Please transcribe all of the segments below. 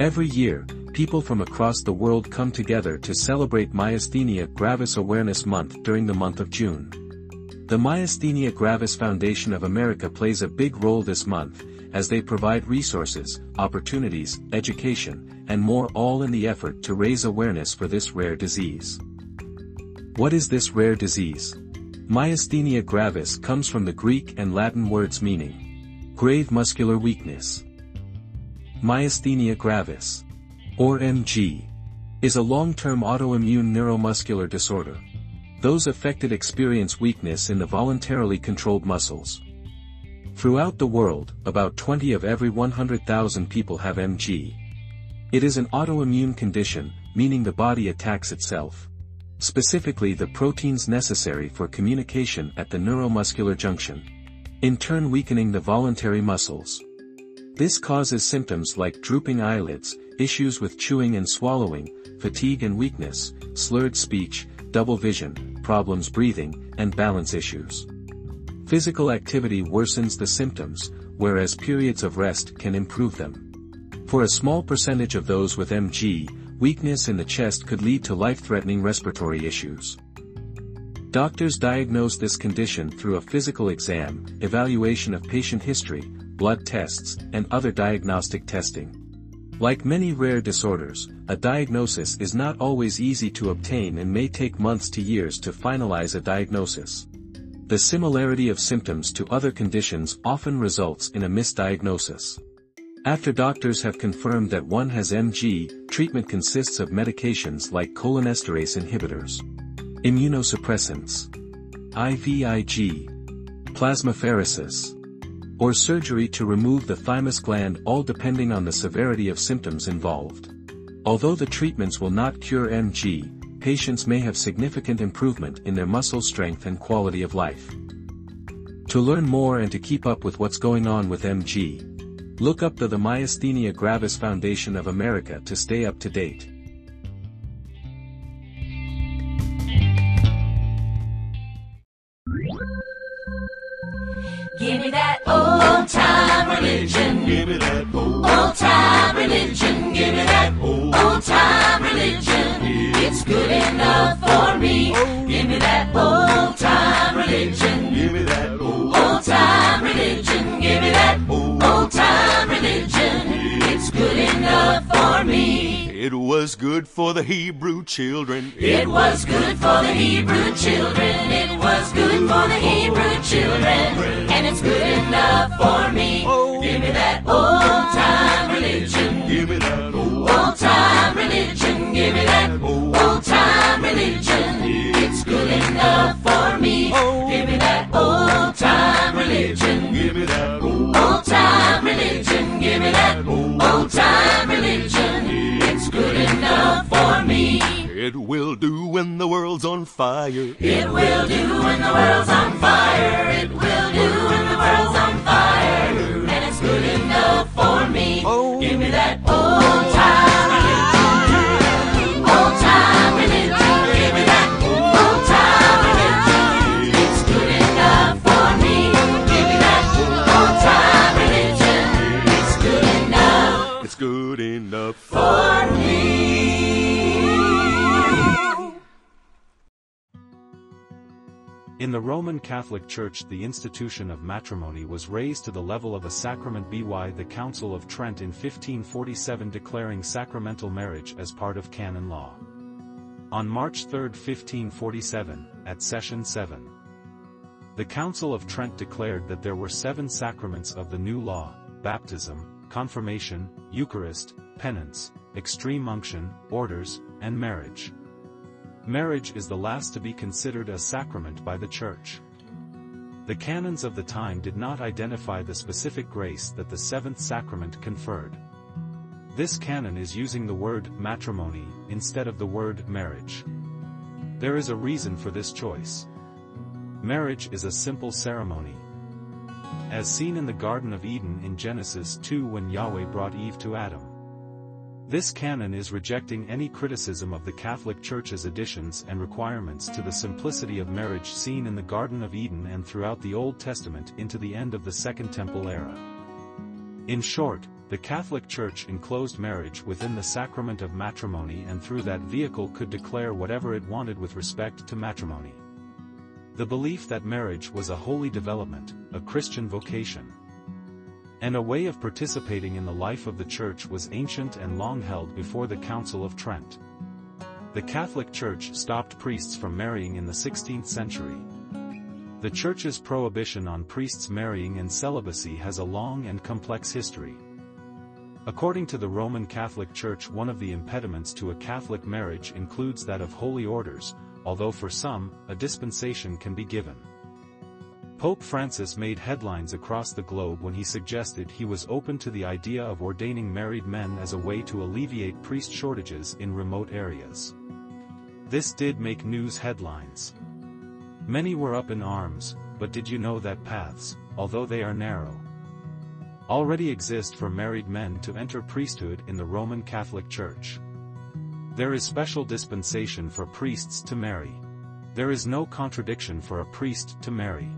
Every year, people from across the world come together to celebrate Myasthenia Gravis Awareness Month during the month of June. The Myasthenia Gravis Foundation of America plays a big role this month, as they provide resources, opportunities, education, and more all in the effort to raise awareness for this rare disease. What is this rare disease? Myasthenia gravis comes from the Greek and Latin words meaning grave muscular weakness. Myasthenia gravis, or MG, is a long-term autoimmune neuromuscular disorder. Those affected experience weakness in the voluntarily controlled muscles. Throughout the world, about 20 of every 100,000 people have MG. It is an autoimmune condition, meaning the body attacks itself specifically the proteins necessary for communication at the neuromuscular junction. In turn weakening the voluntary muscles. This causes symptoms like drooping eyelids, issues with chewing and swallowing, fatigue and weakness, slurred speech, double vision, problems breathing, and balance issues. Physical activity worsens the symptoms, whereas periods of rest can improve them. For a small percentage of those with MG, weakness in the chest could lead to life-threatening respiratory issues. Doctors diagnose this condition through a physical exam, evaluation of patient history, blood tests, and other diagnostic testing. Like many rare disorders, a diagnosis is not always easy to obtain and may take months to years to finalize a diagnosis. The similarity of symptoms to other conditions often results in a misdiagnosis. After doctors have confirmed that one has MG, treatment consists of medications like cholinesterase inhibitors, immunosuppressants, IVIG, plasmapheresis, or surgery to remove the thymus gland all depending on the severity of symptoms involved. Although the treatments will not cure MG, patients may have significant improvement in their muscle strength and quality of life. To learn more and to keep up with what's going on with MG, Look up the the Myasthenia Gravis Foundation of America to stay up to date. Religion. Give me that old, Old time religion. Give me that old old time religion. It's good enough for me. Give me that old time religion. give me that old, Old time religion. Give me that old time religion. It's good enough for me. It was good for the Hebrew children. It was good for the Hebrew children. It was good for the Hebrew children. And it's good enough for me. Oh. Give me that old time religion. Give me that old, time religion. Give me that old time religion. It's good enough for me. Give me that old time religion. give me that old, Old time religion. Give me that old time religion. It's good enough for me. it will do when the world's on fire. It will do when the world's on fire. It will do when the world's on fire. Good enough for me. Give me that old time religion. Old time religion. It's good enough for me. Give me that old time religion. It's good enough It's good enough. for me. In the Roman Catholic Church the institution of matrimony was raised to the level of a sacrament by the Council of Trent in 1547 declaring sacramental marriage as part of canon law. On March 3, 1547, at Session 7, the Council of Trent declared that there were seven sacraments of the new law, baptism, confirmation, Eucharist, penance, extreme unction, orders, and marriage. Marriage is the last to be considered a sacrament by the Church. The canons of the time did not identify the specific grace that the seventh sacrament conferred. This canon is using the word matrimony instead of the word marriage. There is a reason for this choice. Marriage is a simple ceremony. As seen in the Garden of Eden in Genesis 2 when Yahweh brought Eve to Adam. This canon is rejecting any criticism of the Catholic Church's additions and requirements to the simplicity of marriage seen in the Garden of Eden and throughout the Old Testament into the end of the Second Temple era. In short, The Catholic Church enclosed marriage within the sacrament of matrimony and through that vehicle could declare whatever it wanted with respect to matrimony. The belief that marriage was a holy development, a Christian vocation, and a way of participating in the life of the Church was ancient and long held before the Council of Trent. The Catholic Church stopped priests from marrying in the 16th century. The Church's prohibition on priests marrying and celibacy has a long and complex history. According to the Roman Catholic Church one of the impediments to a Catholic marriage includes that of holy orders, although for some, a dispensation can be given. Pope Francis made headlines across the globe when he suggested he was open to the idea of ordaining married men as a way to alleviate priest shortages in remote areas. This did make news headlines. Many were up in arms, but did you know that paths, although they are narrow, already exist for married men to enter priesthood in the Roman Catholic Church. There is special dispensation for priests to marry. There is no contradiction for a priest to marry.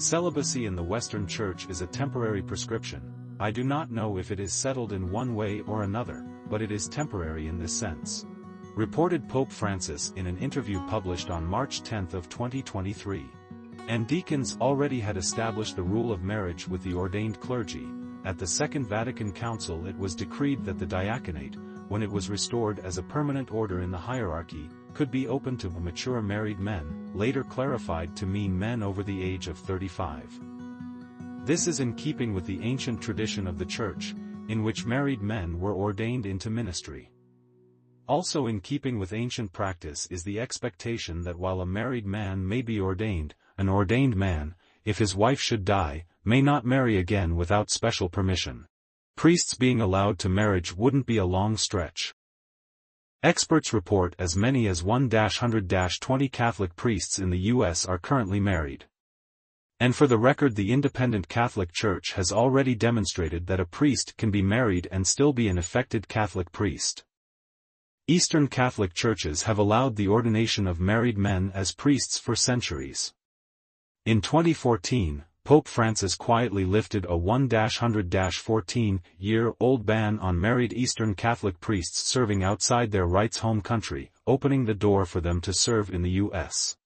Celibacy in the Western Church is a temporary prescription, I do not know if it is settled in one way or another, but it is temporary in this sense. Reported Pope Francis in an interview published on March 10 of 2023 and deacons already had established the rule of marriage with the ordained clergy. At the Second Vatican Council it was decreed that the diaconate, when it was restored as a permanent order in the hierarchy, could be open to mature married men, later clarified to mean men over the age of 35. This is in keeping with the ancient tradition of the Church, in which married men were ordained into ministry. Also in keeping with ancient practice is the expectation that while a married man may be ordained, an ordained man, if his wife should die, may not marry again without special permission. Priests being allowed to marriage wouldn't be a long stretch. Experts report as many as 1-100-20 Catholic priests in the U.S. are currently married. And for the record the Independent Catholic Church has already demonstrated that a priest can be married and still be an effective Catholic priest. Eastern Catholic churches have allowed the ordination of married men as priests for centuries. In 2014, Pope Francis quietly lifted a 1-100-14-year-old ban on married Eastern Catholic priests serving outside their rites home country, opening the door for them to serve in the U.S.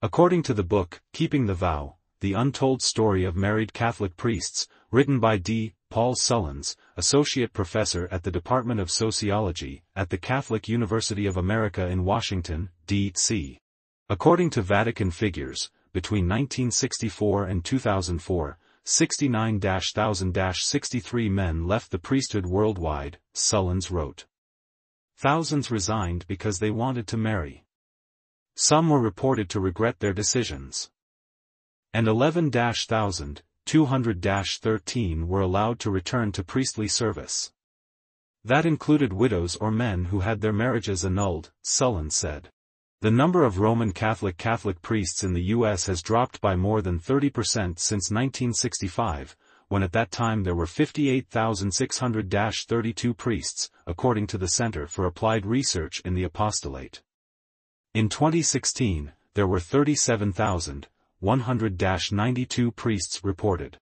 According to the book, Keeping the Vow, The Untold Story of Married Catholic Priests, written by D. Paul Sullins, Associate Professor at the Department of Sociology, at the Catholic University of America in Washington, D.C. According to Vatican figures, between 1964 and 2004, 69-1000-63 men left the priesthood worldwide, Sullins wrote. Thousands resigned because they wanted to marry. Some were reported to regret their decisions. And 11-1000, 200-13 were allowed to return to priestly service. That included widows or men who had their marriages annulled, Sullins said. The number of Roman Catholic Catholic priests in the U.S. has dropped by more than 30% since 1965, when at that time there were 58,600-32 priests, according to the Center for Applied Research in the Apostolate. In 2016, there were 37,100-92 priests reported.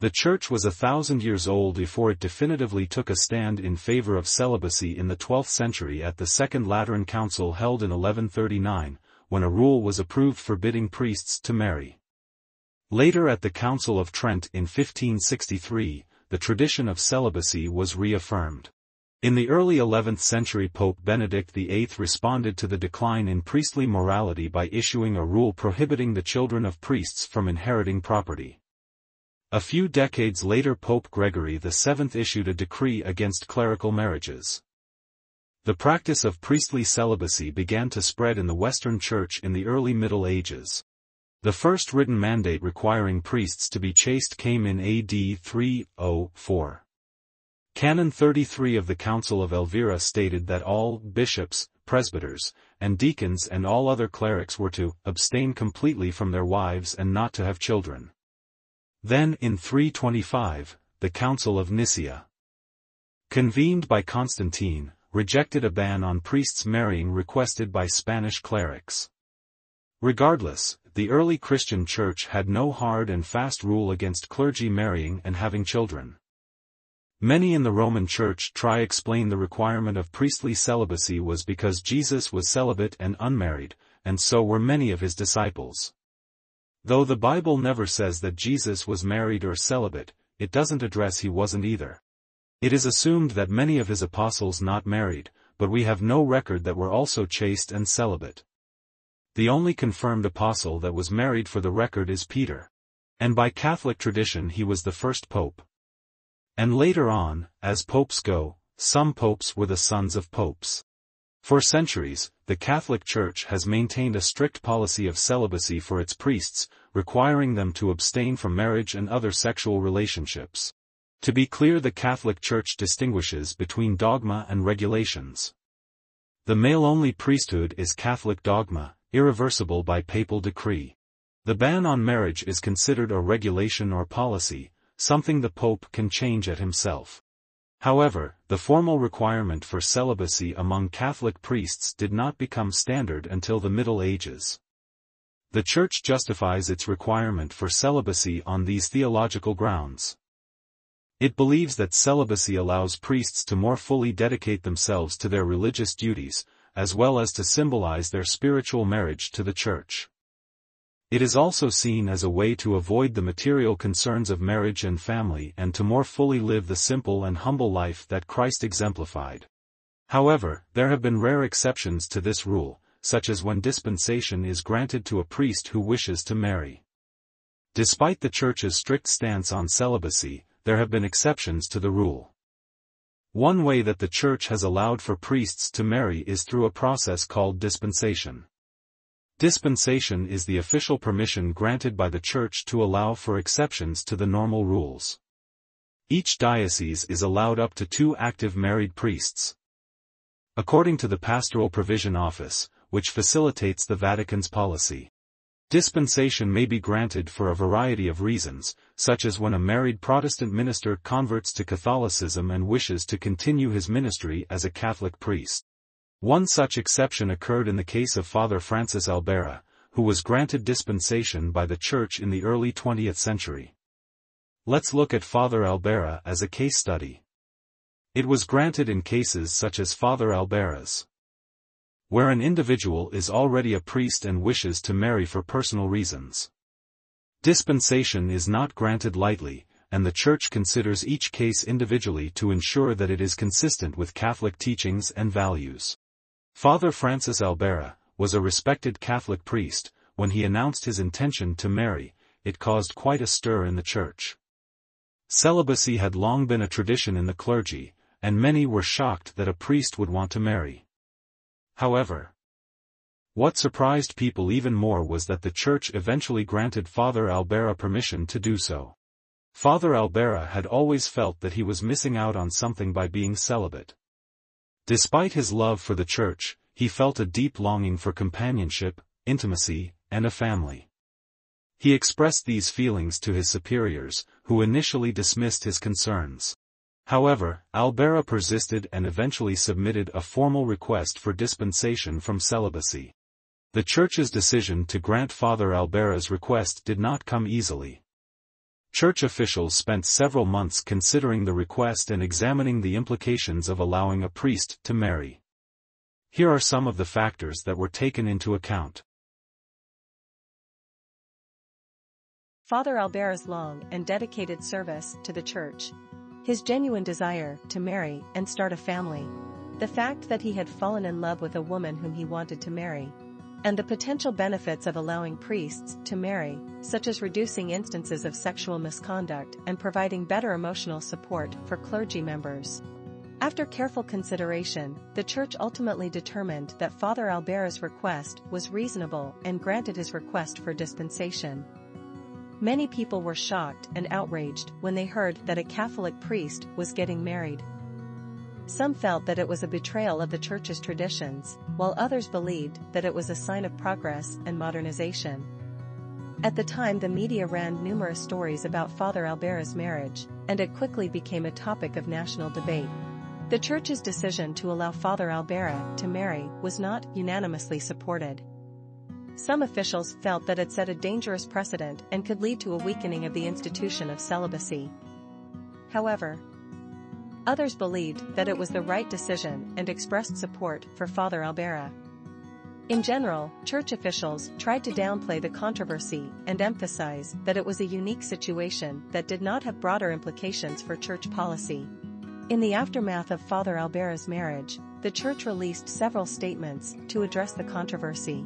The Church was a thousand years old before it definitively took a stand in favor of celibacy in the 12th century at the Second Lateran Council held in 1139, when a rule was approved forbidding priests to marry. Later at the Council of Trent in 1563, the tradition of celibacy was reaffirmed. In the early 11th century Pope Benedict VIII responded to the decline in priestly morality by issuing a rule prohibiting the children of priests from inheriting property. A few decades later Pope Gregory VII issued a decree against clerical marriages. The practice of priestly celibacy began to spread in the Western Church in the early Middle Ages. The first written mandate requiring priests to be chaste came in AD 304. Canon 33 of the Council of Elvira stated that all bishops, presbyters, and deacons and all other clerics were to abstain completely from their wives and not to have children. Then in 325, the Council of Nicaea, convened by Constantine, rejected a ban on priests marrying requested by Spanish clerics. Regardless, the early Christian church had no hard and fast rule against clergy marrying and having children. Many in the Roman Church try explain the requirement of priestly celibacy was because Jesus was celibate and unmarried, and so were many of his disciples. Though the Bible never says that Jesus was married or celibate, it doesn't address he wasn't either. It is assumed that many of his apostles not married, but we have no record that were also chaste and celibate. The only confirmed apostle that was married for the record is Peter. And by Catholic tradition he was the first pope. And later on, as popes go, some popes were the sons of popes. For centuries, the Catholic Church has maintained a strict policy of celibacy for its priests, requiring them to abstain from marriage and other sexual relationships. To be clear the Catholic Church distinguishes between dogma and regulations. The male-only priesthood is Catholic dogma, irreversible by papal decree. The ban on marriage is considered a regulation or policy, something the Pope can change at himself. However, the formal requirement for celibacy among Catholic priests did not become standard until the Middle Ages. The Church justifies its requirement for celibacy on these theological grounds. It believes that celibacy allows priests to more fully dedicate themselves to their religious duties, as well as to symbolize their spiritual marriage to the Church. It is also seen as a way to avoid the material concerns of marriage and family and to more fully live the simple and humble life that Christ exemplified. However, there have been rare exceptions to this rule, such as when dispensation is granted to a priest who wishes to marry. Despite the Church's strict stance on celibacy, there have been exceptions to the rule. One way that the Church has allowed for priests to marry is through a process called dispensation. Dispensation is the official permission granted by the Church to allow for exceptions to the normal rules. Each diocese is allowed up to two active married priests. According to the Pastoral Provision Office, which facilitates the Vatican's policy. Dispensation may be granted for a variety of reasons, such as when a married Protestant minister converts to Catholicism and wishes to continue his ministry as a Catholic priest. One such exception occurred in the case of Father Francis Albera, who was granted dispensation by the Church in the early 20th century. Let's look at Father Albera as a case study. It was granted in cases such as Father Albera's. Where an individual is already a priest and wishes to marry for personal reasons. Dispensation is not granted lightly, and the Church considers each case individually to ensure that it is consistent with Catholic teachings and values. Father Francis Albera, was a respected Catholic priest, when he announced his intention to marry, it caused quite a stir in the church. Celibacy had long been a tradition in the clergy, and many were shocked that a priest would want to marry. However, what surprised people even more was that the church eventually granted Father Albera permission to do so. Father Albera had always felt that he was missing out on something by being celibate. Despite his love for the church, he felt a deep longing for companionship, intimacy, and a family. He expressed these feelings to his superiors, who initially dismissed his concerns. However, Albera persisted and eventually submitted a formal request for dispensation from celibacy. The Church's decision to grant Father Albera's request did not come easily. Church officials spent several months considering the request and examining the implications of allowing a priest to marry. Here are some of the factors that were taken into account. Father Albera's long and dedicated service to the Church. His genuine desire to marry and start a family. The fact that he had fallen in love with a woman whom he wanted to marry and the potential benefits of allowing priests to marry, such as reducing instances of sexual misconduct and providing better emotional support for clergy members. After careful consideration, the church ultimately determined that Father Albera's request was reasonable and granted his request for dispensation. Many people were shocked and outraged when they heard that a Catholic priest was getting married. Some felt that it was a betrayal of the church's traditions, while others believed that it was a sign of progress and modernization. At the time the media ran numerous stories about Father Albera's marriage, and it quickly became a topic of national debate. The church's decision to allow Father Albera to marry was not unanimously supported. Some officials felt that it set a dangerous precedent and could lead to a weakening of the institution of celibacy. However, Others believed that it was the right decision and expressed support for Father Albera. In general, church officials tried to downplay the controversy and emphasize that it was a unique situation that did not have broader implications for church policy. In the aftermath of Father Albera's marriage, the church released several statements to address the controversy.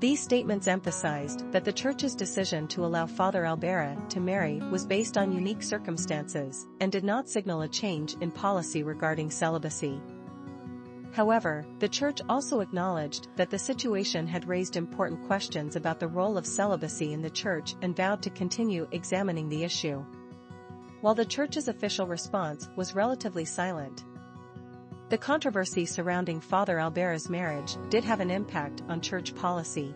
These statements emphasized that the church's decision to allow Father Albera to marry was based on unique circumstances and did not signal a change in policy regarding celibacy. However, the church also acknowledged that the situation had raised important questions about the role of celibacy in the church and vowed to continue examining the issue. While the church's official response was relatively silent, the controversy surrounding Father Albera's marriage did have an impact on church policy.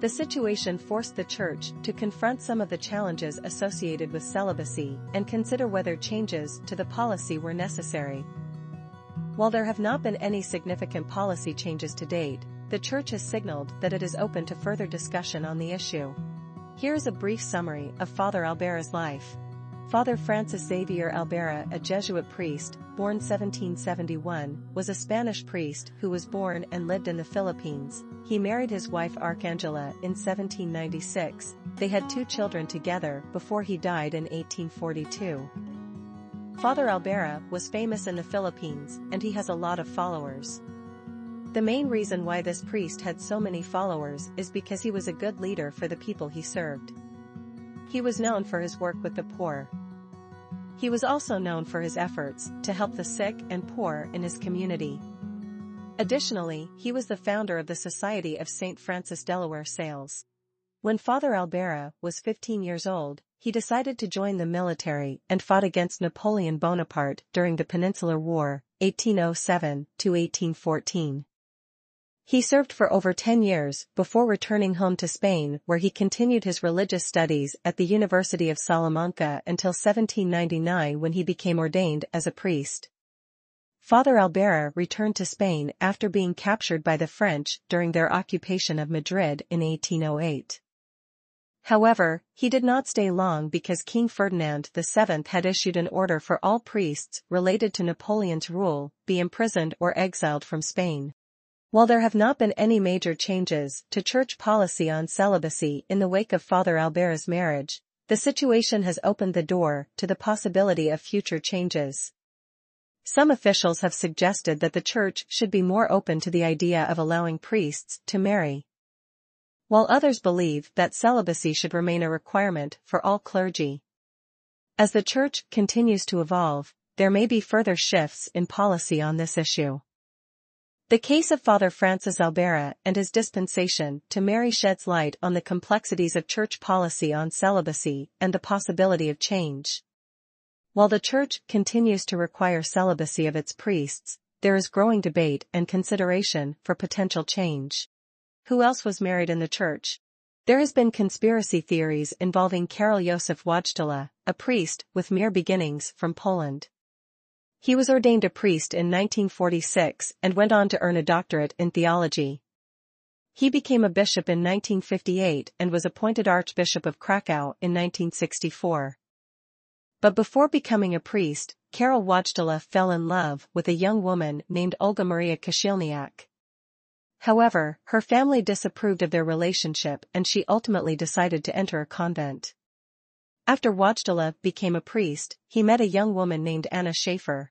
The situation forced the church to confront some of the challenges associated with celibacy and consider whether changes to the policy were necessary. While there have not been any significant policy changes to date, the Church has signaled that it is open to further discussion on the issue. Here is a brief summary of Father Albera's life. Father Francis Xavier Albera, a Jesuit priest, born 1771, was a Spanish priest who was born and lived in the Philippines. He married his wife Arcangela in 1796. They had two children together before he died in 1842. Father Albera was famous in the Philippines and he has a lot of followers. The main reason why this priest had so many followers is because he was a good leader for the people he served. He was known for his work with the poor. He was also known for his efforts to help the sick and poor in his community. Additionally, he was the founder of the Society of St. Francis Delaware Sales. When Father Albera was 15 years old, he decided to join the military and fought against Napoleon Bonaparte during the Peninsular War, 1807-1814. He served for over 10 years before returning home to Spain where he continued his religious studies at the University of Salamanca until 1799 when he became ordained as a priest. Father Albera returned to Spain after being captured by the French during their occupation of Madrid in 1808. However, he did not stay long because King Ferdinand VII had issued an order for all priests related to Napoleon's rule be imprisoned or exiled from Spain. While there have not been any major changes to church policy on celibacy in the wake of Father Albera's marriage, the situation has opened the door to the possibility of future changes. Some officials have suggested that the church should be more open to the idea of allowing priests to marry while others believe that celibacy should remain a requirement for all clergy. As the Church continues to evolve, there may be further shifts in policy on this issue. The case of Father Francis Albera and his dispensation to marry sheds light on the complexities of church policy on celibacy and the possibility of change. While the church continues to require celibacy of its priests, there is growing debate and consideration for potential change. Who else was married in the church? There has been conspiracy theories involving Karol Josef Wojtyla, a priest with mere beginnings from Poland. He was ordained a priest in 1946 and went on to earn a doctorate in theology. He became a bishop in 1958 and was appointed Archbishop of Krakow in 1964. But before becoming a priest, Karol Wojtyla fell in love with a young woman named Olga Maria Kościelniak. However, her family disapproved of their relationship and she ultimately decided to enter a convent. After Wojtyla became a priest, he met a young woman named Anna Schaefer.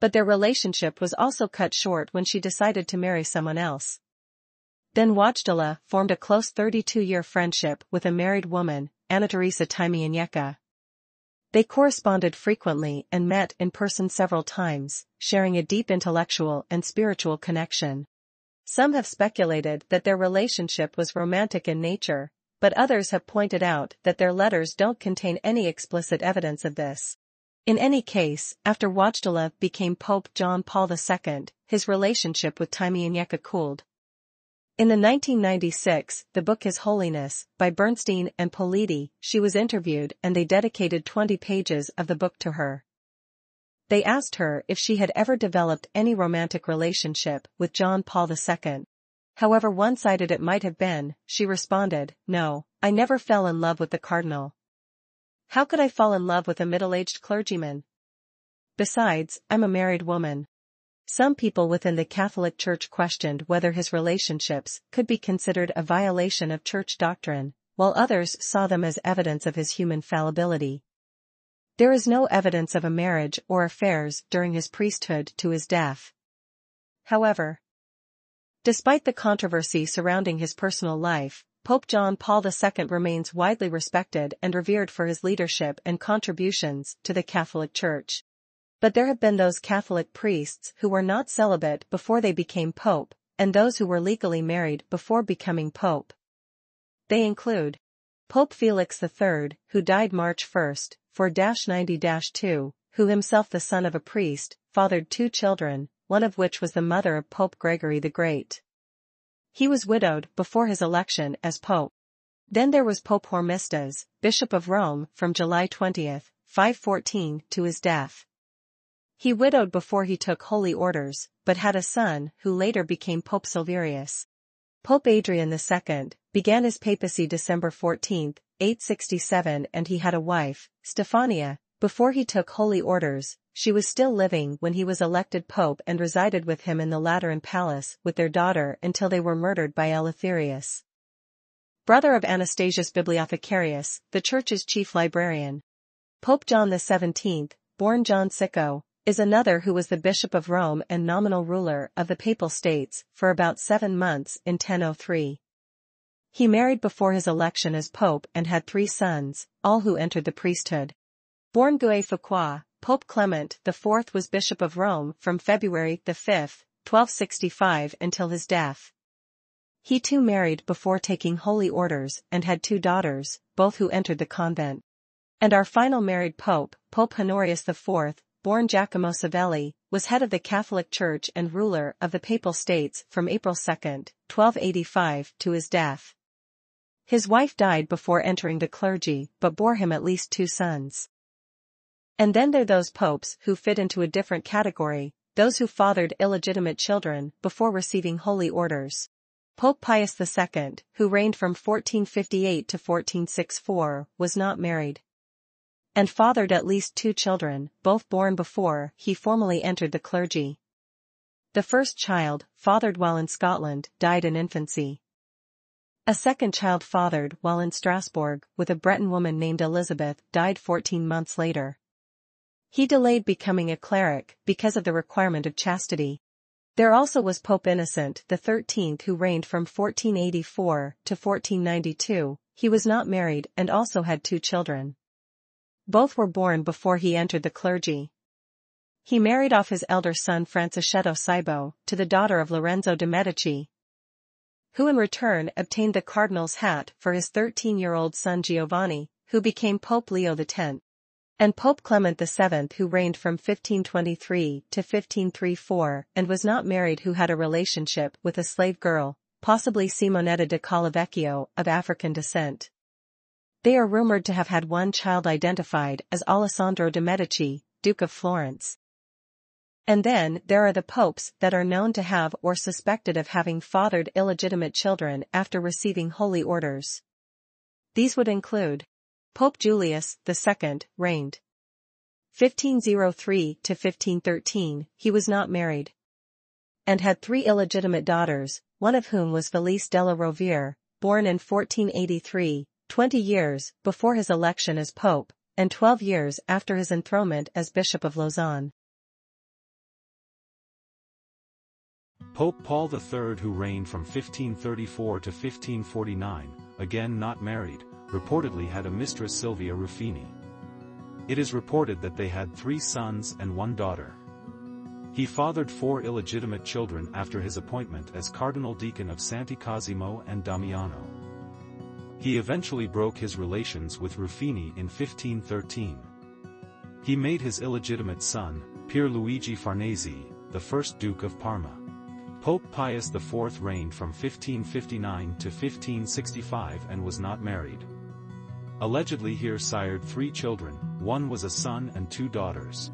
But their relationship was also cut short when she decided to marry someone else. Then Wojtyla formed a close 32-year friendship with a married woman, Anna Teresa Tymieniecka. They corresponded frequently and met in person several times, sharing a deep intellectual and spiritual connection. Some have speculated that their relationship was romantic in nature, but others have pointed out that their letters don't contain any explicit evidence of this. In any case, after Wojtyla became Pope John Paul II, his relationship with Tymieniecka cooled. In the 1996, the book His Holiness, by Bernstein and Politi, she was interviewed and they dedicated 20 pages of the book to her. They asked her if she had ever developed any romantic relationship with John Paul II. However one-sided it might have been, she responded, no, I never fell in love with the cardinal. How could I fall in love with a middle-aged clergyman? Besides, I'm a married woman. Some people within the Catholic Church questioned whether his relationships could be considered a violation of church doctrine, while others saw them as evidence of his human fallibility. There is no evidence of a marriage or affairs during his priesthood to his death. However, despite the controversy surrounding his personal life, Pope John Paul II remains widely respected and revered for his leadership and contributions to the Catholic Church. But there have been those Catholic priests who were not celibate before they became pope, and those who were legally married before becoming pope. They include Pope Felix III, who died March 1, 4-90-2, who himself the son of a priest, fathered two children, one of which was the mother of Pope Gregory the Great. He was widowed before his election as pope. Then there was Pope Hormisdas, Bishop of Rome, from July 20, 514, to his death. He widowed before he took holy orders, but had a son who later became Pope Silverius. Pope Adrian II began his papacy December 14, 867 and he had a wife, Stephania, before he took holy orders, she was still living when he was elected pope and resided with him in the Lateran palace with their daughter until they were murdered by Eleutherius. Brother of Anastasius Bibliothecarius, the church's chief librarian. Pope John XVII, born John Sicco, is another who was the Bishop of Rome and nominal ruler of the Papal States for about seven months in 1003. He married before his election as Pope and had three sons, all who entered the priesthood. Born Guy Fouquet, Pope Clement IV was Bishop of Rome from February 5, 1265 until his death. He too married before taking holy orders and had two daughters, both who entered the convent. And our final married pope, Pope Honorius IV, born Giacomo Savelli, was head of the Catholic Church and ruler of the Papal States from April 2, 1285 to his death. His wife died before entering the clergy but bore him at least two sons. And then there are those popes who fit into a different category, those who fathered illegitimate children before receiving holy orders. Pope Pius II, who reigned from 1458 to 1464, was not married and fathered at least two children, both born before he formally entered the clergy. The first child, fathered while in Scotland, died in infancy. A second child fathered while in Strasbourg with a Breton woman named Elizabeth died 14 months later. He delayed becoming a cleric because of the requirement of chastity. There also was Pope Innocent XIII who reigned from 1484 to 1492, he was not married and also had two children. Both were born before he entered the clergy. He married off his elder son Franceschetto Cybo to the daughter of Lorenzo de' Medici, who in return obtained the cardinal's hat for his 13-year-old son Giovanni, who became Pope Leo X. And Pope Clement VII who reigned from 1523 to 1534 and was not married who had a relationship with a slave girl, possibly Simonetta de Collavecchio of African descent. They are rumored to have had one child identified as Alessandro de' Medici, Duke of Florence. And then there are the popes that are known to have or suspected of having fathered illegitimate children after receiving holy orders. These would include Pope Julius II, reigned. 1503 to 1513, he was not married. And had three illegitimate daughters, one of whom was Felice della Rovere, born in 1483, 20 years before his election as pope, and 12 years after his enthronement as Bishop of Lausanne. Pope Paul III who reigned from 1534 to 1549, again not married, reportedly had a mistress Silvia Ruffini. It is reported that they had three sons and one daughter. He fathered four illegitimate children after his appointment as Cardinal Deacon of Santi Cosimo and Damiano. He eventually broke his relations with Ruffini in 1513. He made his illegitimate son, Pier Luigi Farnese, the first Duke of Parma. Pope Pius IV reigned from 1559 to 1565 and was not married. Allegedly here sired three children, one was a son and two daughters.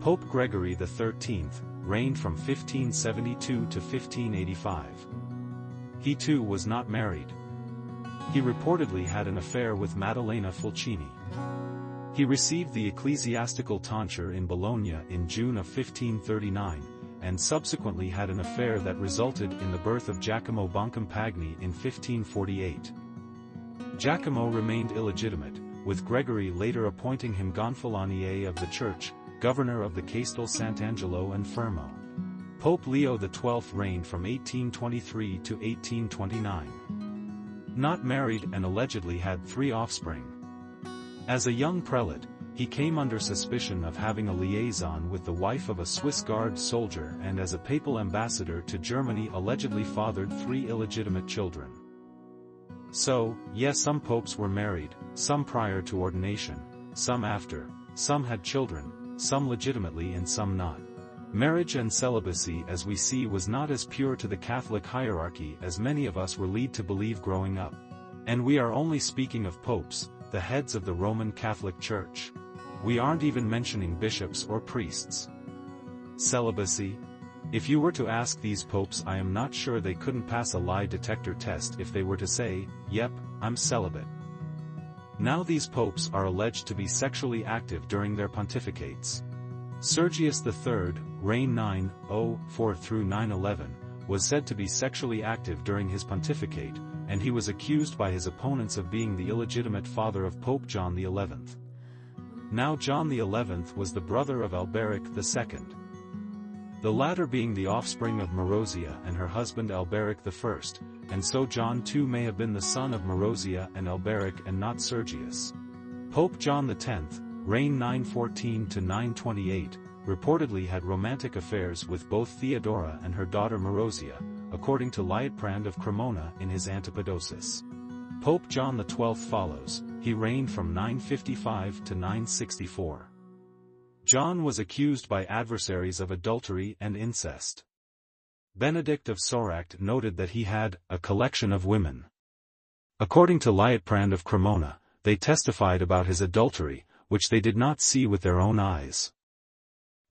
Pope Gregory XIII reigned from 1572 to 1585. He too was not married, he reportedly had an affair with Maddalena Fulcini. He received the ecclesiastical tonsure in Bologna in June of 1539, and subsequently had an affair that resulted in the birth of Giacomo Boncompagni in 1548. Giacomo remained illegitimate, with Gregory later appointing him Gonfalonier of the Church, governor of the Castel Sant'Angelo and Fermo. Pope Leo XII reigned from 1823 to 1829. Not married and allegedly had three offspring. As a young prelate, he came under suspicion of having a liaison with the wife of a Swiss Guard soldier and as a papal ambassador to Germany allegedly fathered three illegitimate children. So, yes some popes were married, some prior to ordination, some after, some had children, some legitimately and some not. Marriage and celibacy as we see was not as pure to the Catholic hierarchy as many of us were led to believe growing up. And we are only speaking of popes, the heads of the Roman Catholic Church. We aren't even mentioning bishops or priests. Celibacy? If you were to ask these popes I am not sure they couldn't pass a lie detector test if they were to say, yep, I'm celibate. Now these popes are alleged to be sexually active during their pontificates. Sergius III, reign 904 through 911, was said to be sexually active during his pontificate, and he was accused by his opponents of being the illegitimate father of Pope John XI. Now John XI was the brother of Alberic II. The latter being the offspring of Marozia and her husband Alberic I, and so John too may have been the son of Marozia and Alberic and not Sergius. Pope John X, reign 914 to 928, reportedly had romantic affairs with both Theodora and her daughter Marozia, according to Liutprand of Cremona in his Antapodosis. Pope John XII follows, he reigned from 955 to 964. John was accused by adversaries of adultery and incest. Benedict of Soracte noted that he had a collection of women. According to Liutprand of Cremona, they testified about his adultery, which they did not see with their own eyes.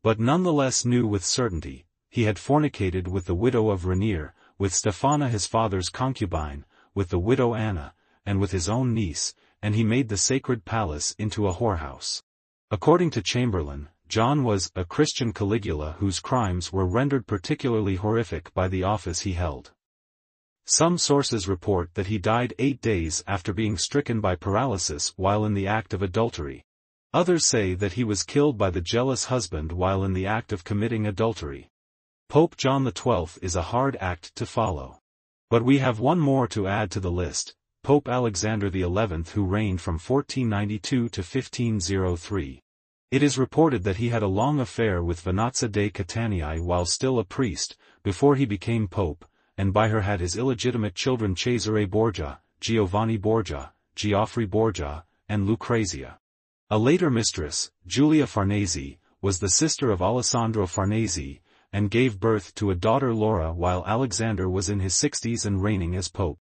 But nonetheless knew with certainty, he had fornicated with the widow of Ranier, with Stephana his father's concubine, with the widow Anna, and with his own niece, and he made the sacred palace into a whorehouse. According to Chamberlain, John was a Christian Caligula whose crimes were rendered particularly horrific by the office he held. Some sources report that he died eight days after being stricken by paralysis while in the act of adultery, Others say that he was killed by the jealous husband while in the act of committing adultery. Pope John XII is a hard act to follow. But we have one more to add to the list, Pope Alexander XI who reigned from 1492 to 1503. It is reported that he had a long affair with Vannozza dei Cattanei while still a priest, before he became pope, and by her had his illegitimate children Cesare Borgia, Giovanni Borgia, Geoffrey Borgia, and Lucrezia. A later mistress, Giulia Farnese, was the sister of Alessandro Farnese, and gave birth to a daughter Laura while Alexander was in his sixties and reigning as pope.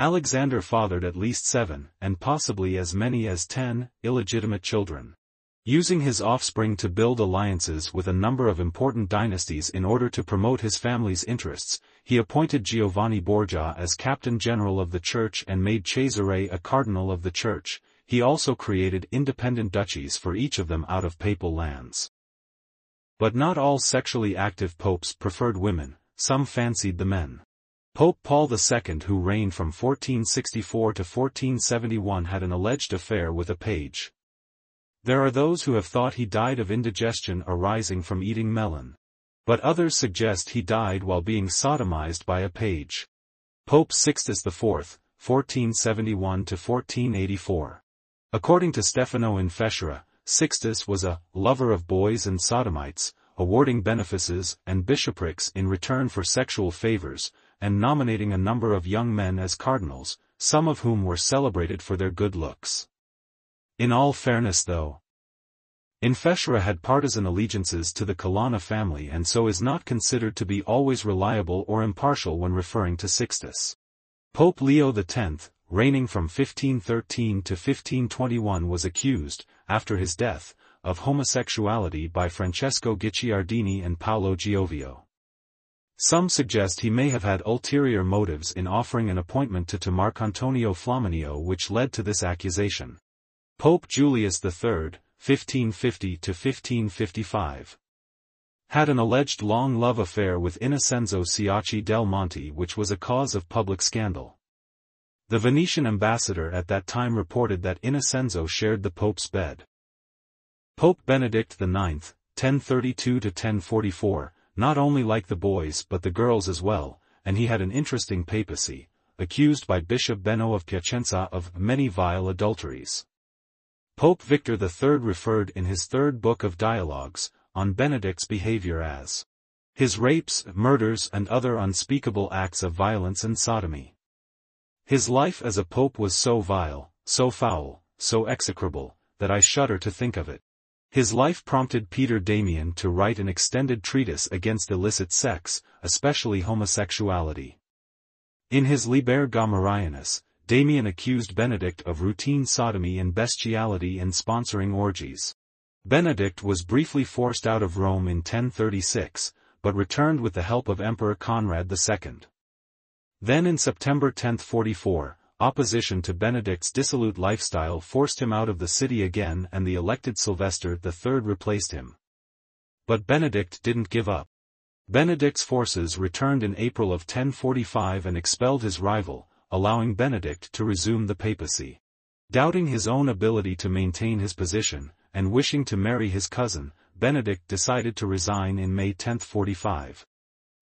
Alexander fathered at least seven, and possibly as many as ten, illegitimate children. Using his offspring to build alliances with a number of important dynasties in order to promote his family's interests, he appointed Giovanni Borgia as captain general of the church and made Cesare a cardinal of the church, he also created independent duchies for each of them out of papal lands. But not all sexually active popes preferred women, some fancied the men. Pope Paul II who reigned from 1464 to 1471 had an alleged affair with a page. There are those who have thought he died of indigestion arising from eating melon. But others suggest he died while being sodomized by a page. Pope Sixtus IV, 1471 to 1484. According to Stefano Infessura, Sixtus was a lover of boys and sodomites, awarding benefices and bishoprics in return for sexual favors, and nominating a number of young men as cardinals, some of whom were celebrated for their good looks. In all fairness though, Infessura had partisan allegiances to the Colonna family and so is not considered to be always reliable or impartial when referring to Sixtus. Pope Leo X, reigning from 1513 to 1521 was accused, after his death, of homosexuality by Francesco Guicciardini and Paolo Giovio. Some suggest he may have had ulterior motives in offering an appointment to, to Marcantonio Flaminio which led to this accusation. Pope Julius III, 1550-1555. Had an alleged long love affair with Innocenzo Ciocchi del Monte which was a cause of public scandal. The Venetian ambassador at that time reported that Innocenzo shared the Pope's bed. Pope Benedict IX, 1032-1044, not only like the boys but the girls as well, and he had an interesting papacy, accused by Bishop Benno of Piacenza of many vile adulteries. Pope Victor III referred in his third book of Dialogues, on Benedict's behavior as his rapes, murders and other unspeakable acts of violence and sodomy. His life as a pope was so vile, so foul, so execrable, that I shudder to think of it. His life prompted Peter Damian to write an extended treatise against illicit sex, especially homosexuality. In his Liber Gomorrhianus, Damian accused Benedict of routine sodomy and bestiality and sponsoring orgies. Benedict was briefly forced out of Rome in 1036, but returned with the help of Emperor Conrad II. Then in September 1044, opposition to Benedict's dissolute lifestyle forced him out of the city again and the elected Sylvester III replaced him. But Benedict didn't give up. Benedict's forces returned in April of 1045 and expelled his rival, allowing Benedict to resume the papacy. Doubting his own ability to maintain his position, and wishing to marry his cousin, Benedict decided to resign in May 1045.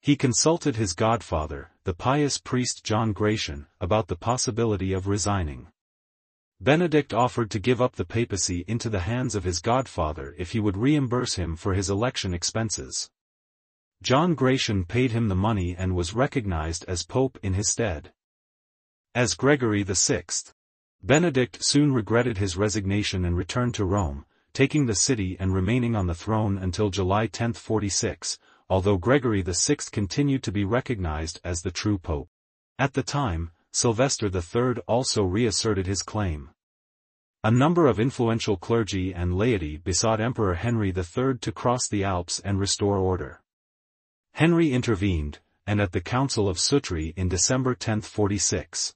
He consulted his godfather, the pious priest John Gratian, about the possibility of resigning. Benedict offered to give up the papacy into the hands of his godfather if he would reimburse him for his election expenses. John Gratian paid him the money and was recognized as pope in his stead. As Gregory VI. Benedict soon regretted his resignation and returned to Rome, taking the city and remaining on the throne until July 1046, although Gregory VI continued to be recognized as the true pope. At the time, Sylvester III also reasserted his claim. A number of influential clergy and laity besought Emperor Henry III to cross the Alps and restore order. Henry intervened, and at the Council of Sutri in December 1046.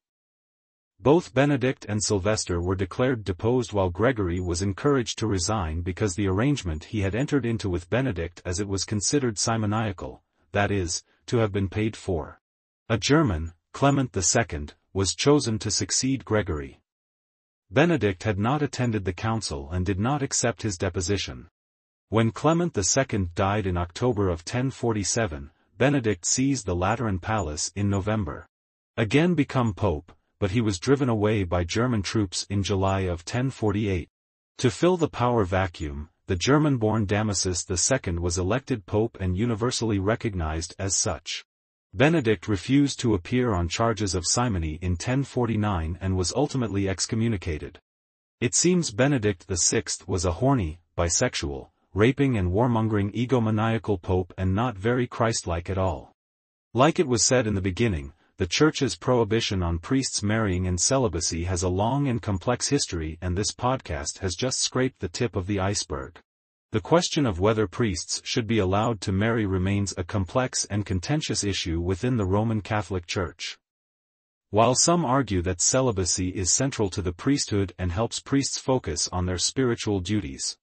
Both Benedict and Sylvester were declared deposed while Gregory was encouraged to resign because the arrangement he had entered into with Benedict as it was considered simoniacal, that is, to have been paid for. A German, Clement II, was chosen to succeed Gregory. Benedict had not attended the council and did not accept his deposition. When Clement II died in October of 1047, Benedict seized the Lateran Palace in November. Again become pope, but he was driven away by German troops in July of 1048. To fill the power vacuum, the German-born Damasus II was elected pope and universally recognized as such. Benedict refused to appear on charges of simony in 1049 and was ultimately excommunicated. It seems Benedict VI was a horny, bisexual, raping and warmongering egomaniacal pope and not very Christ-like at all. Like it was said in the beginning, the Church's prohibition on priests marrying and celibacy has a long and complex history and this podcast has just scraped the tip of the iceberg. The question of whether priests should be allowed to marry remains a complex and contentious issue within the Roman Catholic Church. While some argue that celibacy is central to the priesthood and helps priests focus on their spiritual duties,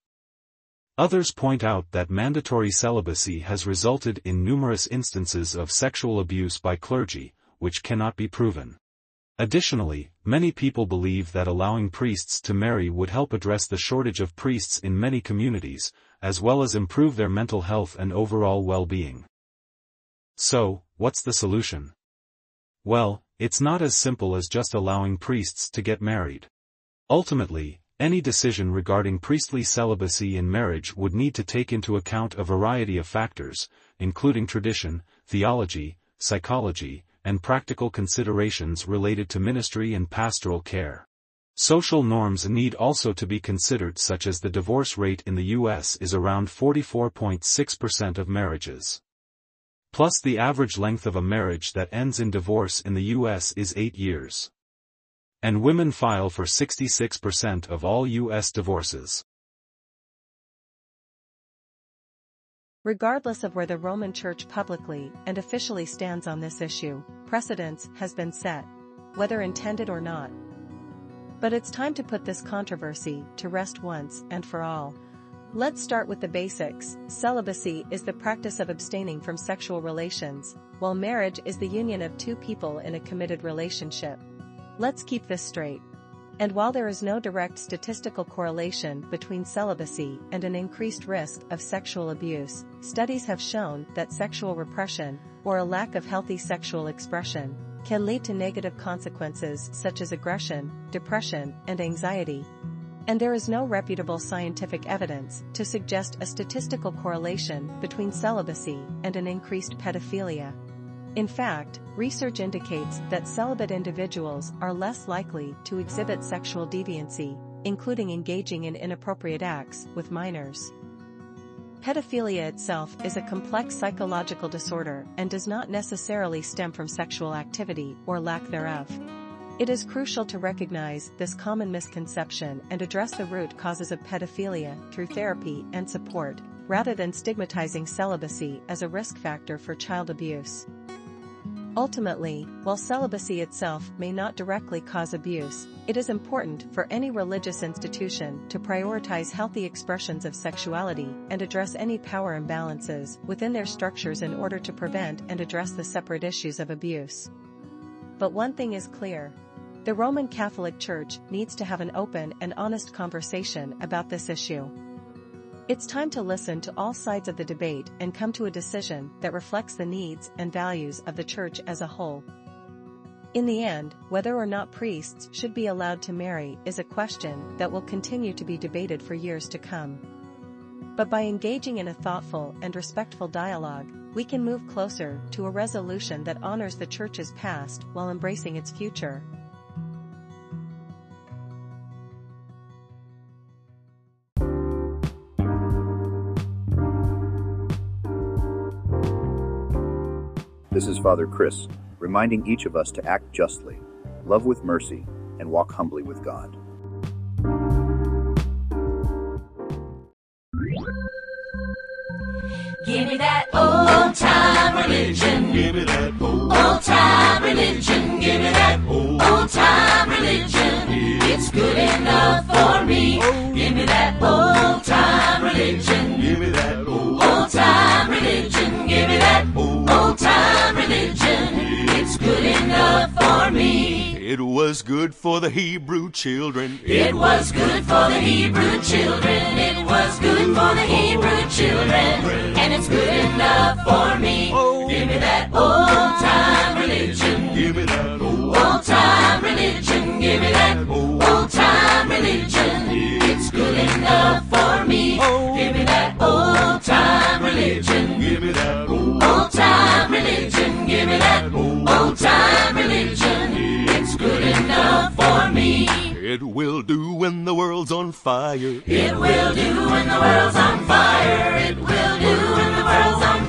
Others point out that mandatory celibacy has resulted in numerous instances of sexual abuse by clergy, which cannot be proven. Additionally, many people believe that allowing priests to marry would help address the shortage of priests in many communities, as well as improve their mental health and overall well-being. So, what's the solution? Well, it's not as simple as just allowing priests to get married. Ultimately, any decision regarding priestly celibacy in marriage would need to take into account a variety of factors, including tradition, theology, psychology, and practical considerations related to ministry and pastoral care. Social norms need also to be considered such as the divorce rate in the U.S. is around 44.6% of marriages. Plus the average length of a marriage that ends in divorce in the U.S. is 8 years. And women file for 66% of all U.S. divorces. Regardless of where the Roman Church publicly and officially stands on this issue, precedence has been set, whether intended or not. But it's time to put this controversy to rest once and for all. Let's start with the basics. Celibacy is the practice of abstaining from sexual relations, while marriage is the union of two people in a committed relationship. Let's keep this straight. And while there is no direct statistical correlation between celibacy and an increased risk of sexual abuse, studies have shown that sexual repression, or a lack of healthy sexual expression, can lead to negative consequences such as aggression, depression, and anxiety, and there is no reputable scientific evidence to suggest a statistical correlation between celibacy and an increased pedophilia. In fact, research indicates that celibate individuals are less likely to exhibit sexual deviancy, including engaging in inappropriate acts with minors. Pedophilia itself is a complex psychological disorder and does not necessarily stem from sexual activity or lack thereof. It is crucial to recognize this common misconception and address the root causes of pedophilia through therapy and support, rather than stigmatizing celibacy as a risk factor for child abuse. Ultimately, while celibacy itself may not directly cause abuse, it is important for any religious institution to prioritize healthy expressions of sexuality and address any power imbalances within their structures in order to prevent and address the separate issues of abuse. But one thing is clear, the Roman Catholic Church needs to have an open and honest conversation about this issue. It's time to listen to all sides of the debate and come to a decision that reflects the needs and values of the Church as a whole. In the end, whether or not priests should be allowed to marry is a question that will continue to be debated for years to come. But by engaging in a thoughtful and respectful dialogue, we can move closer to a resolution that honors the Church's past while embracing its future. This is Father Chris, reminding each of us to act justly, love with mercy, and walk humbly with God. Give me that old time religion. Give me that old, Old time religion. Give me that old time religion. It's good enough for me. Oh. Give me that old time religion. give me that old, time religion. Give me that old time religion. It's good enough for me. It was good for the Hebrew children. It was good for the Hebrew children. It was good for the Hebrew children. And it's good enough for me. Oh. Give me that old time religion. Give me that old, time religion. Give me that old time religion. It's good enough for me. Give me that old time religion. give me that old, Old time religion. Give me that old time religion. It's good enough for me. it will do when the world's on fire. It will do when the world's on fire. It will do when the world's on fire.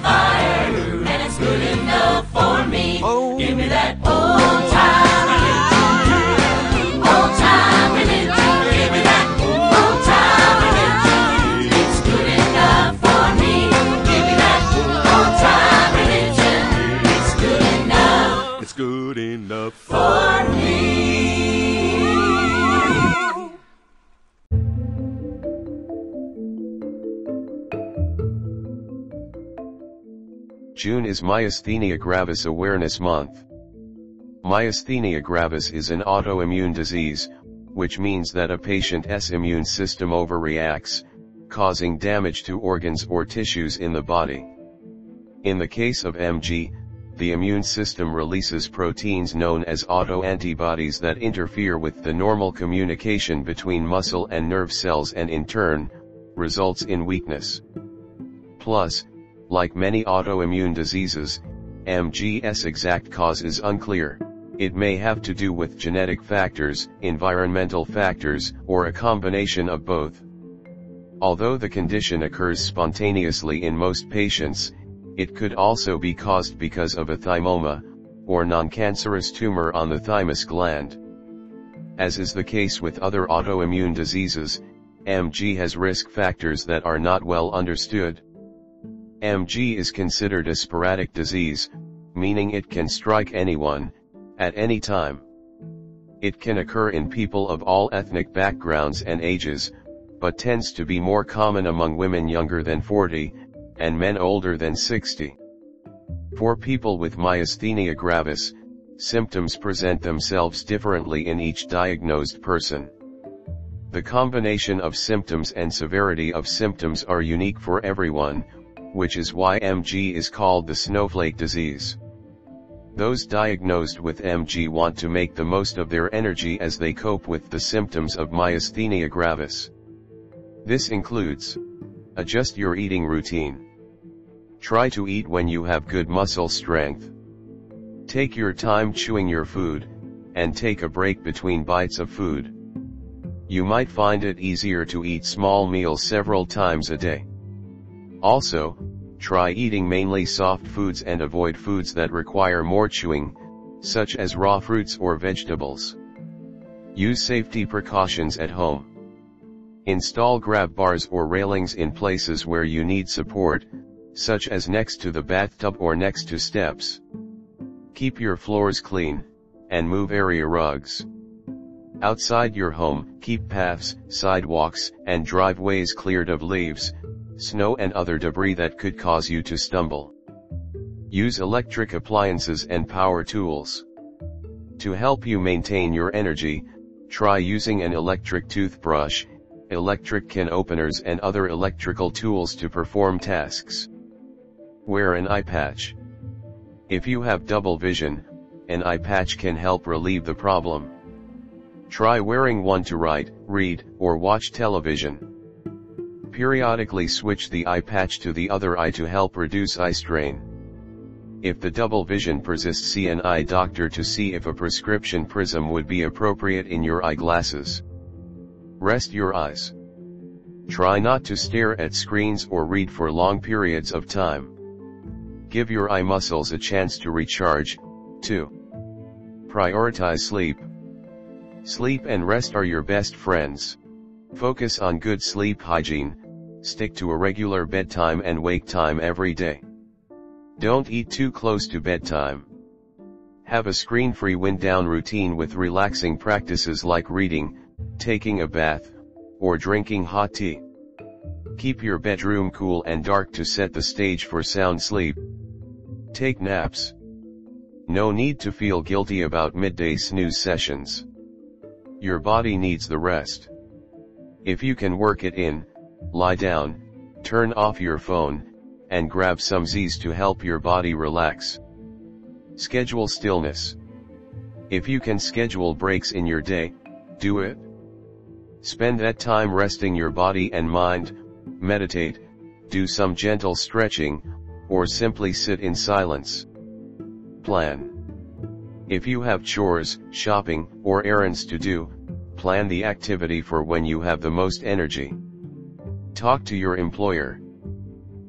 Is Myasthenia gravis awareness month. Myasthenia gravis is an autoimmune disease, which means that a patient's immune system overreacts, causing damage to organs or tissues in the body. In the case of MG, the immune system releases proteins known as autoantibodies that interfere with the normal communication between muscle and nerve cells and in turn, results in weakness. Plus, like many autoimmune diseases, MG's exact cause is unclear. It may have to do with genetic factors, environmental factors, or a combination of both. Although the condition occurs spontaneously in most patients, it could also be caused because of a thymoma, or non-cancerous tumor on the thymus gland. As is the case with other autoimmune diseases, MG has risk factors that are not well understood. MG is considered a sporadic disease, meaning it can strike anyone, at any time. It can occur in people of all ethnic backgrounds and ages, but tends to be more common among women younger than 40, and men older than 60. For people with myasthenia gravis, symptoms present themselves differently in each diagnosed person. The combination of symptoms and severity of symptoms are unique for everyone, which is why MG is called the snowflake disease. Those diagnosed with MG want to make the most of their energy as they cope with the symptoms of myasthenia gravis. This includes Adjust your eating routine. Try to eat when you have good muscle strength. Take your time chewing your food, and take a break between bites of food. You might find it easier to eat small meals several times a day. Also, try eating mainly soft foods and avoid foods that require more chewing, such as raw fruits or vegetables. Use safety precautions at home. Install grab bars or railings in places where you need support, such as next to the bathtub or next to steps. Keep your floors clean, and move area rugs. Outside your home, keep paths, sidewalks, and driveways cleared of leaves, snow and other debris that could cause you to stumble. Use electric appliances and power tools. To help you maintain your energy, try using an electric toothbrush, electric can openers and other electrical tools to perform tasks. Wear an eye patch. If you have double vision, an eye patch can help relieve the problem. Try wearing one to write, read, or watch television. Periodically switch the eye patch to the other eye to help reduce eye strain. If the double vision persists see an eye doctor to see if a prescription prism would be appropriate in your eyeglasses. Rest your eyes. Try not to stare at screens or read for long periods of time. Give your eye muscles a chance to recharge, 2. Prioritize sleep. Sleep and rest are your best friends. Focus on good sleep hygiene, stick to a regular bedtime and wake time every day. Don't eat too close to bedtime. Have a screen-free wind-down routine with relaxing practices like reading, taking a bath, or drinking hot tea. Keep your bedroom cool and dark to set the stage for sound sleep. Take naps. No need to feel guilty about midday snooze sessions. Your body needs the rest. If you can work it in, lie down, turn off your phone, and grab some Z's to help your body relax. Schedule stillness. If you can schedule breaks in your day, do it. Spend that time resting your body and mind, meditate, do some gentle stretching, or simply sit in silence. Plan. If you have chores, shopping, or errands to do, plan the activity for when you have the most energy. Talk to your employer.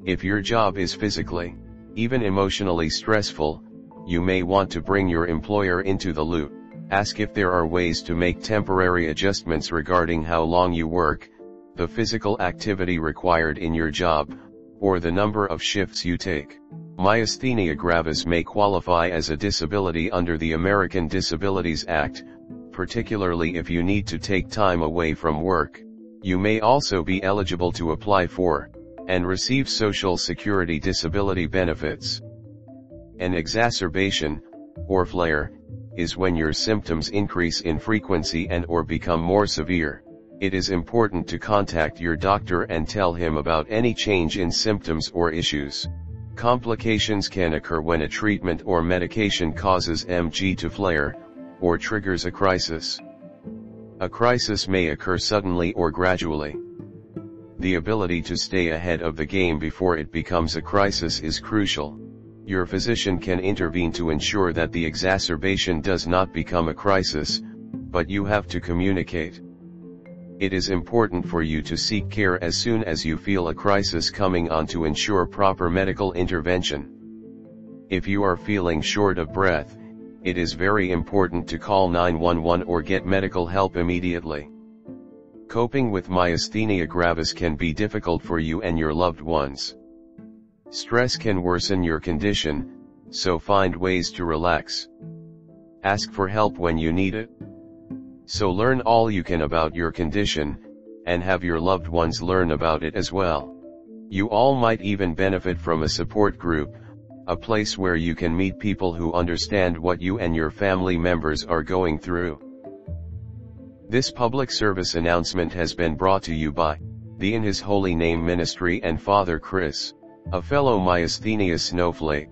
If your job is physically, even emotionally stressful, you may want to bring your employer into the loop. Ask if there are ways to make temporary adjustments regarding how long you work, the physical activity required in your job, or the number of shifts you take. Myasthenia gravis may qualify as a disability under the American Disabilities Act, particularly if you need to take time away from work. You may also be eligible to apply for, and receive Social Security disability benefits. An exacerbation, or flare, is when your symptoms increase in frequency and or become more severe it is important to contact your doctor and tell him about any change in symptoms or issues. Complications can occur when a treatment or medication causes MG to flare, or triggers a crisis. A crisis may occur suddenly or gradually. The ability to stay ahead of the game before it becomes a crisis is crucial. Your physician can intervene to ensure that the exacerbation does not become a crisis, but you have to communicate it is important for you to seek care as soon as you feel a crisis coming on to ensure proper medical intervention. If you are feeling short of breath, it is very important to call 911 or get medical help immediately. Coping with myasthenia gravis can be difficult for you and your loved ones. Stress can worsen your condition, so find ways to relax. Ask for help when you need it. So learn all you can about your condition, and have your loved ones learn about it as well. You all might even benefit from a support group, a place where you can meet people who understand what you and your family members are going through. This public service announcement has been brought to you by the In His Holy Name Ministry and Father Chris, a fellow Myasthenia snowflake.